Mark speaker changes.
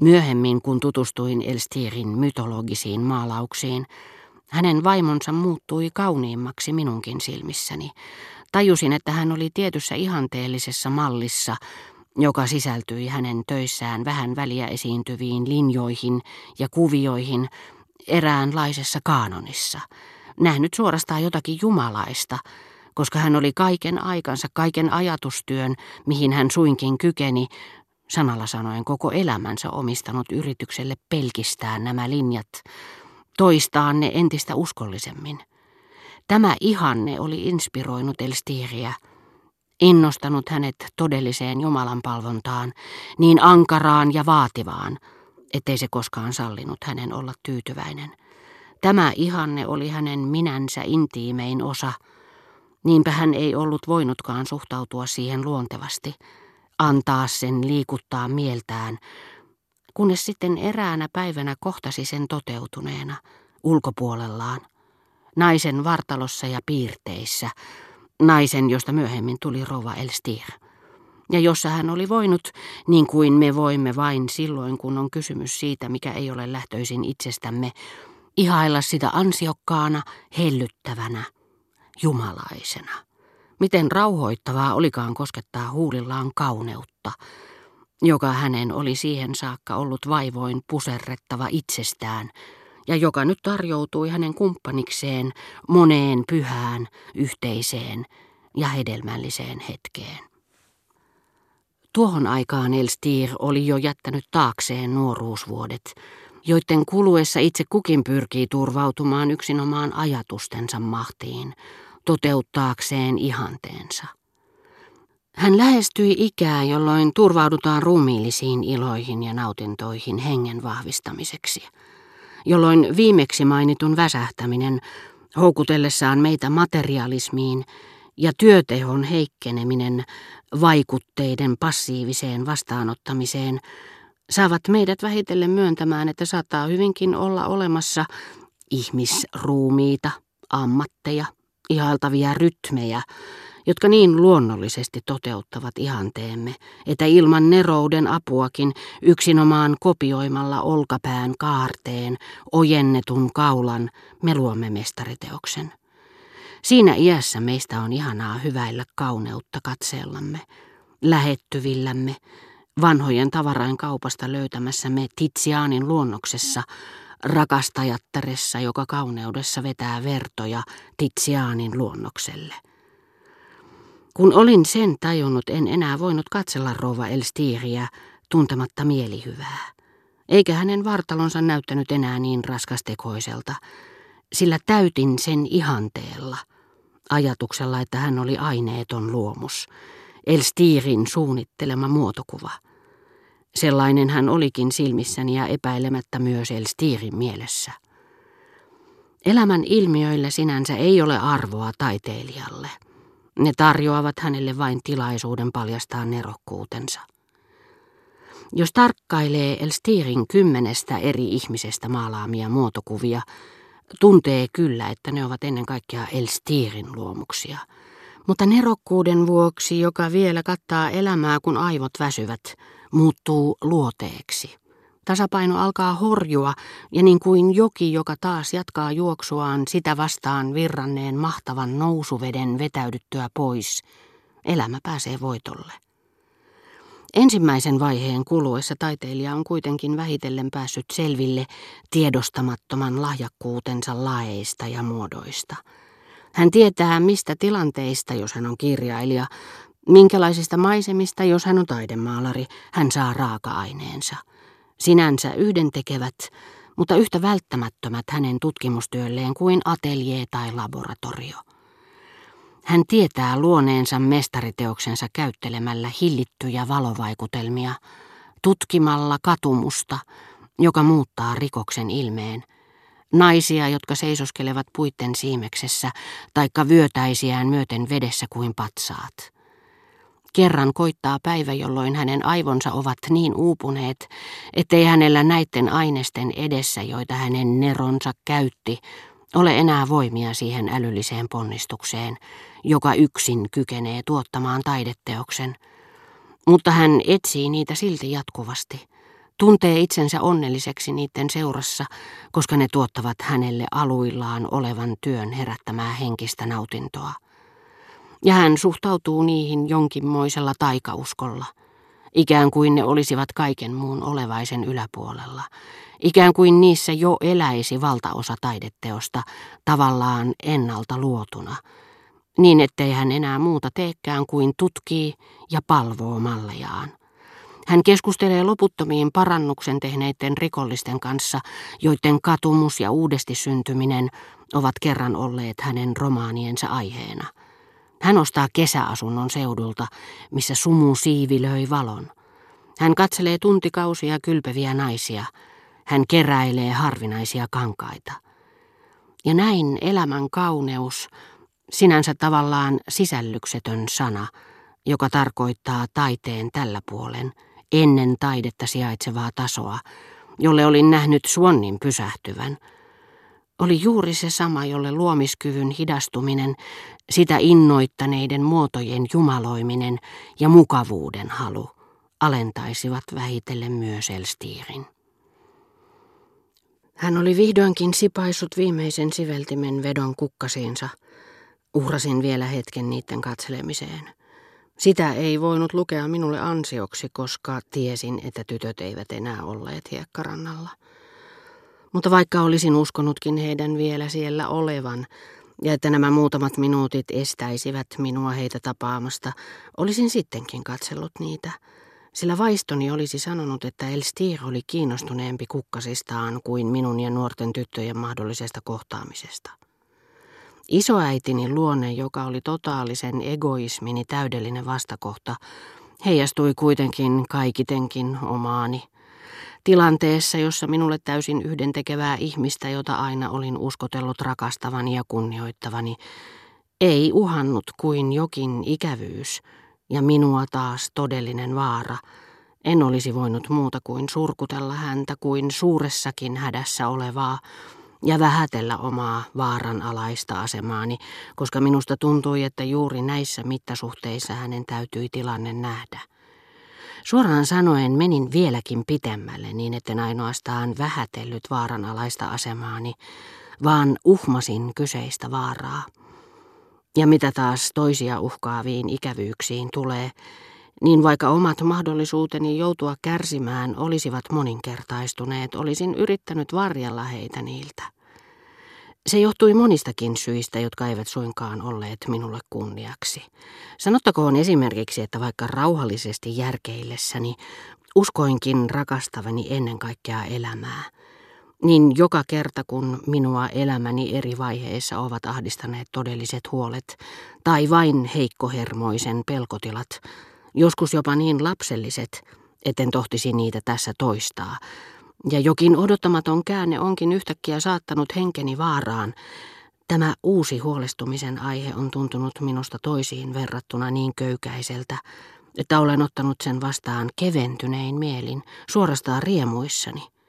Speaker 1: Myöhemmin, kun tutustuin Elstirin mytologisiin maalauksiin, hänen vaimonsa muuttui kauniimmaksi minunkin silmissäni. Tajusin, että hän oli tietyssä ihanteellisessa mallissa, joka sisältyi hänen töissään vähän väliä esiintyviin linjoihin ja kuvioihin eräänlaisessa kaanonissa. Nähnyt suorastaan jotakin jumalaista, koska hän oli kaiken aikansa, kaiken ajatustyön, mihin hän suinkin kykeni, sanalla sanoen koko elämänsä omistanut yritykselle pelkistää nämä linjat, toistaan ne entistä uskollisemmin. Tämä ihanne oli inspiroinut Elstiriä, innostanut hänet todelliseen Jumalan palvontaan, niin ankaraan ja vaativaan, ettei se koskaan sallinut hänen olla tyytyväinen. Tämä ihanne oli hänen minänsä intiimein osa, niinpä hän ei ollut voinutkaan suhtautua siihen luontevasti, antaa sen liikuttaa mieltään, kunnes sitten eräänä päivänä kohtasi sen toteutuneena, ulkopuolellaan, naisen vartalossa ja piirteissä, naisen, josta myöhemmin tuli Rova Elstir, ja jossa hän oli voinut, niin kuin me voimme vain silloin, kun on kysymys siitä, mikä ei ole lähtöisin itsestämme, ihailla sitä ansiokkaana, hellyttävänä, jumalaisena. Miten rauhoittavaa olikaan koskettaa huulillaan kauneutta, joka hänen oli siihen saakka ollut vaivoin puserrettava itsestään, ja joka nyt tarjoutui hänen kumppanikseen moneen pyhään, yhteiseen ja hedelmälliseen hetkeen. Tuohon aikaan Elstir oli jo jättänyt taakseen nuoruusvuodet, joiden kuluessa itse kukin pyrkii turvautumaan yksinomaan ajatustensa mahtiin, toteuttaakseen ihanteensa. Hän lähestyi ikää, jolloin turvaudutaan ruumiillisiin iloihin ja nautintoihin hengen vahvistamiseksi, jolloin viimeksi mainitun väsähtäminen houkutellessaan meitä materialismiin ja työtehon heikkeneminen vaikutteiden passiiviseen vastaanottamiseen saavat meidät vähitellen myöntämään, että saattaa hyvinkin olla olemassa ihmisruumiita, ammatteja, ihailtavia rytmejä, jotka niin luonnollisesti toteuttavat ihanteemme, että ilman nerouden apuakin yksinomaan kopioimalla olkapään kaarteen, ojennetun kaulan, me luomme mestariteoksen. Siinä iässä meistä on ihanaa hyväillä kauneutta katseellamme, lähettyvillämme, vanhojen tavarain kaupasta löytämässämme Titsiaanin luonnoksessa, rakastajattaressa, joka kauneudessa vetää vertoja Titsiaanin luonnokselle. Kun olin sen tajunnut, en enää voinut katsella rouva Elstiiriä tuntematta mielihyvää. Eikä hänen vartalonsa näyttänyt enää niin raskastekoiselta, sillä täytin sen ihanteella, ajatuksella, että hän oli aineeton luomus, Elstiirin suunnittelema muotokuva. Sellainen hän olikin silmissäni ja epäilemättä myös Elstiirin mielessä. Elämän ilmiöillä sinänsä ei ole arvoa taiteilijalle. Ne tarjoavat hänelle vain tilaisuuden paljastaa nerokkuutensa. Jos tarkkailee Elstirin kymmenestä eri ihmisestä maalaamia muotokuvia, tuntee kyllä, että ne ovat ennen kaikkea Elstirin luomuksia. Mutta nerokkuuden vuoksi, joka vielä kattaa elämää, kun aivot väsyvät, muuttuu luoteeksi. Tasapaino alkaa horjua ja niin kuin joki, joka taas jatkaa juoksuaan sitä vastaan virranneen mahtavan nousuveden vetäydyttyä pois, elämä pääsee voitolle. Ensimmäisen vaiheen kuluessa taiteilija on kuitenkin vähitellen päässyt selville tiedostamattoman lahjakkuutensa laeista ja muodoista. Hän tietää, mistä tilanteista, jos hän on kirjailija, minkälaisista maisemista, jos hän on taidemaalari, hän saa raaka-aineensa – sinänsä yhdentekevät, mutta yhtä välttämättömät hänen tutkimustyölleen kuin ateljee tai laboratorio. Hän tietää luoneensa mestariteoksensa käyttelemällä hillittyjä valovaikutelmia, tutkimalla katumusta, joka muuttaa rikoksen ilmeen, naisia, jotka seisoskelevat puitten siimeksessä, taikka vyötäisiään myöten vedessä kuin patsaat. Kerran koittaa päivä, jolloin hänen aivonsa ovat niin uupuneet, ettei hänellä näiden ainesten edessä, joita hänen neronsa käytti, ole enää voimia siihen älylliseen ponnistukseen, joka yksin kykenee tuottamaan taideteoksen. Mutta hän etsii niitä silti jatkuvasti, Tuntee itsensä onnelliseksi niiden seurassa, koska ne tuottavat hänelle aluillaan olevan työn herättämää henkistä nautintoa. Ja hän suhtautuu niihin jonkinmoisella taikauskolla, ikään kuin ne olisivat kaiken muun olevaisen yläpuolella, ikään kuin niissä jo eläisi valtaosa taideteosta tavallaan ennalta luotuna, niin ettei hän enää muuta teekään kuin tutkii ja palvoo mallejaan. Hän keskustelee loputtomiin parannuksen tehneiden rikollisten kanssa, joiden katumus ja uudesti syntyminen ovat kerran olleet hänen romaaniensa aiheena. Hän ostaa kesäasunnon seudulta, missä sumu siivi löi valon. Hän katselee tuntikausia kylpeviä naisia. Hän keräilee harvinaisia kankaita. Ja näin elämän kauneus, sinänsä tavallaan sisällyksetön sana, joka tarkoittaa taiteen tällä puolen – ennen taidetta sijaitsevaa tasoa, jolle olin nähnyt suonnin pysähtyvän, oli juuri se sama, jolle luomiskyvyn hidastuminen, sitä innoittaneiden muotojen jumaloiminen ja mukavuuden halu alentaisivat vähitellen myös Elstiirin. Hän oli vihdoinkin sipaissut viimeisen siveltimen vedon kukkasiinsa. Uhrasin vielä hetken niiden katselemiseen. Sitä ei voinut lukea minulle ansioksi, koska tiesin, että tytöt eivät enää olleet hiekkarannalla. Mutta vaikka olisin uskonutkin heidän vielä siellä olevan, ja että nämä muutamat minuutit estäisivät minua heitä tapaamasta, olisin sittenkin katsellut niitä, sillä vaistoni olisi sanonut, että Elstir oli kiinnostuneempi kukkasistaan kuin minun ja nuorten tyttöjen mahdollisesta kohtaamisesta. Isoäitini luonne, joka oli totaalisen egoismini täydellinen vastakohta, heijastui kuitenkin kaikitenkin omaani. Tilanteessa, jossa minulle täysin yhdentekevää ihmistä, jota aina olin uskotellut rakastavani ja kunnioittavani, ei uhannut kuin jokin ikävyys ja minua taas todellinen vaara. En olisi voinut muuta kuin surkutella häntä kuin suuressakin hädässä olevaa, ja vähätellä omaa vaaranalaista asemaani, koska minusta tuntui, että juuri näissä mittasuhteissa hänen täytyi tilanne nähdä. Suoraan sanoen menin vieläkin pitemmälle niin, etten ainoastaan vähätellyt vaaranalaista asemaani, vaan uhmasin kyseistä vaaraa. Ja mitä taas toisia uhkaaviin ikävyyksiin tulee, niin vaikka omat mahdollisuuteni joutua kärsimään olisivat moninkertaistuneet, olisin yrittänyt varjella heitä niiltä. Se johtui monistakin syistä, jotka eivät suinkaan olleet minulle kunniaksi. Sanottakoon esimerkiksi, että vaikka rauhallisesti järkeillessäni uskoinkin rakastavani ennen kaikkea elämää, niin joka kerta kun minua elämäni eri vaiheissa ovat ahdistaneet todelliset huolet tai vain heikkohermoisen pelkotilat, joskus jopa niin lapselliset, etten tohtisi niitä tässä toistaa. Ja jokin odottamaton käänne onkin yhtäkkiä saattanut henkeni vaaraan. Tämä uusi huolestumisen aihe on tuntunut minusta toisiin verrattuna niin köykäiseltä, että olen ottanut sen vastaan keventynein mielin, suorastaan riemuissani.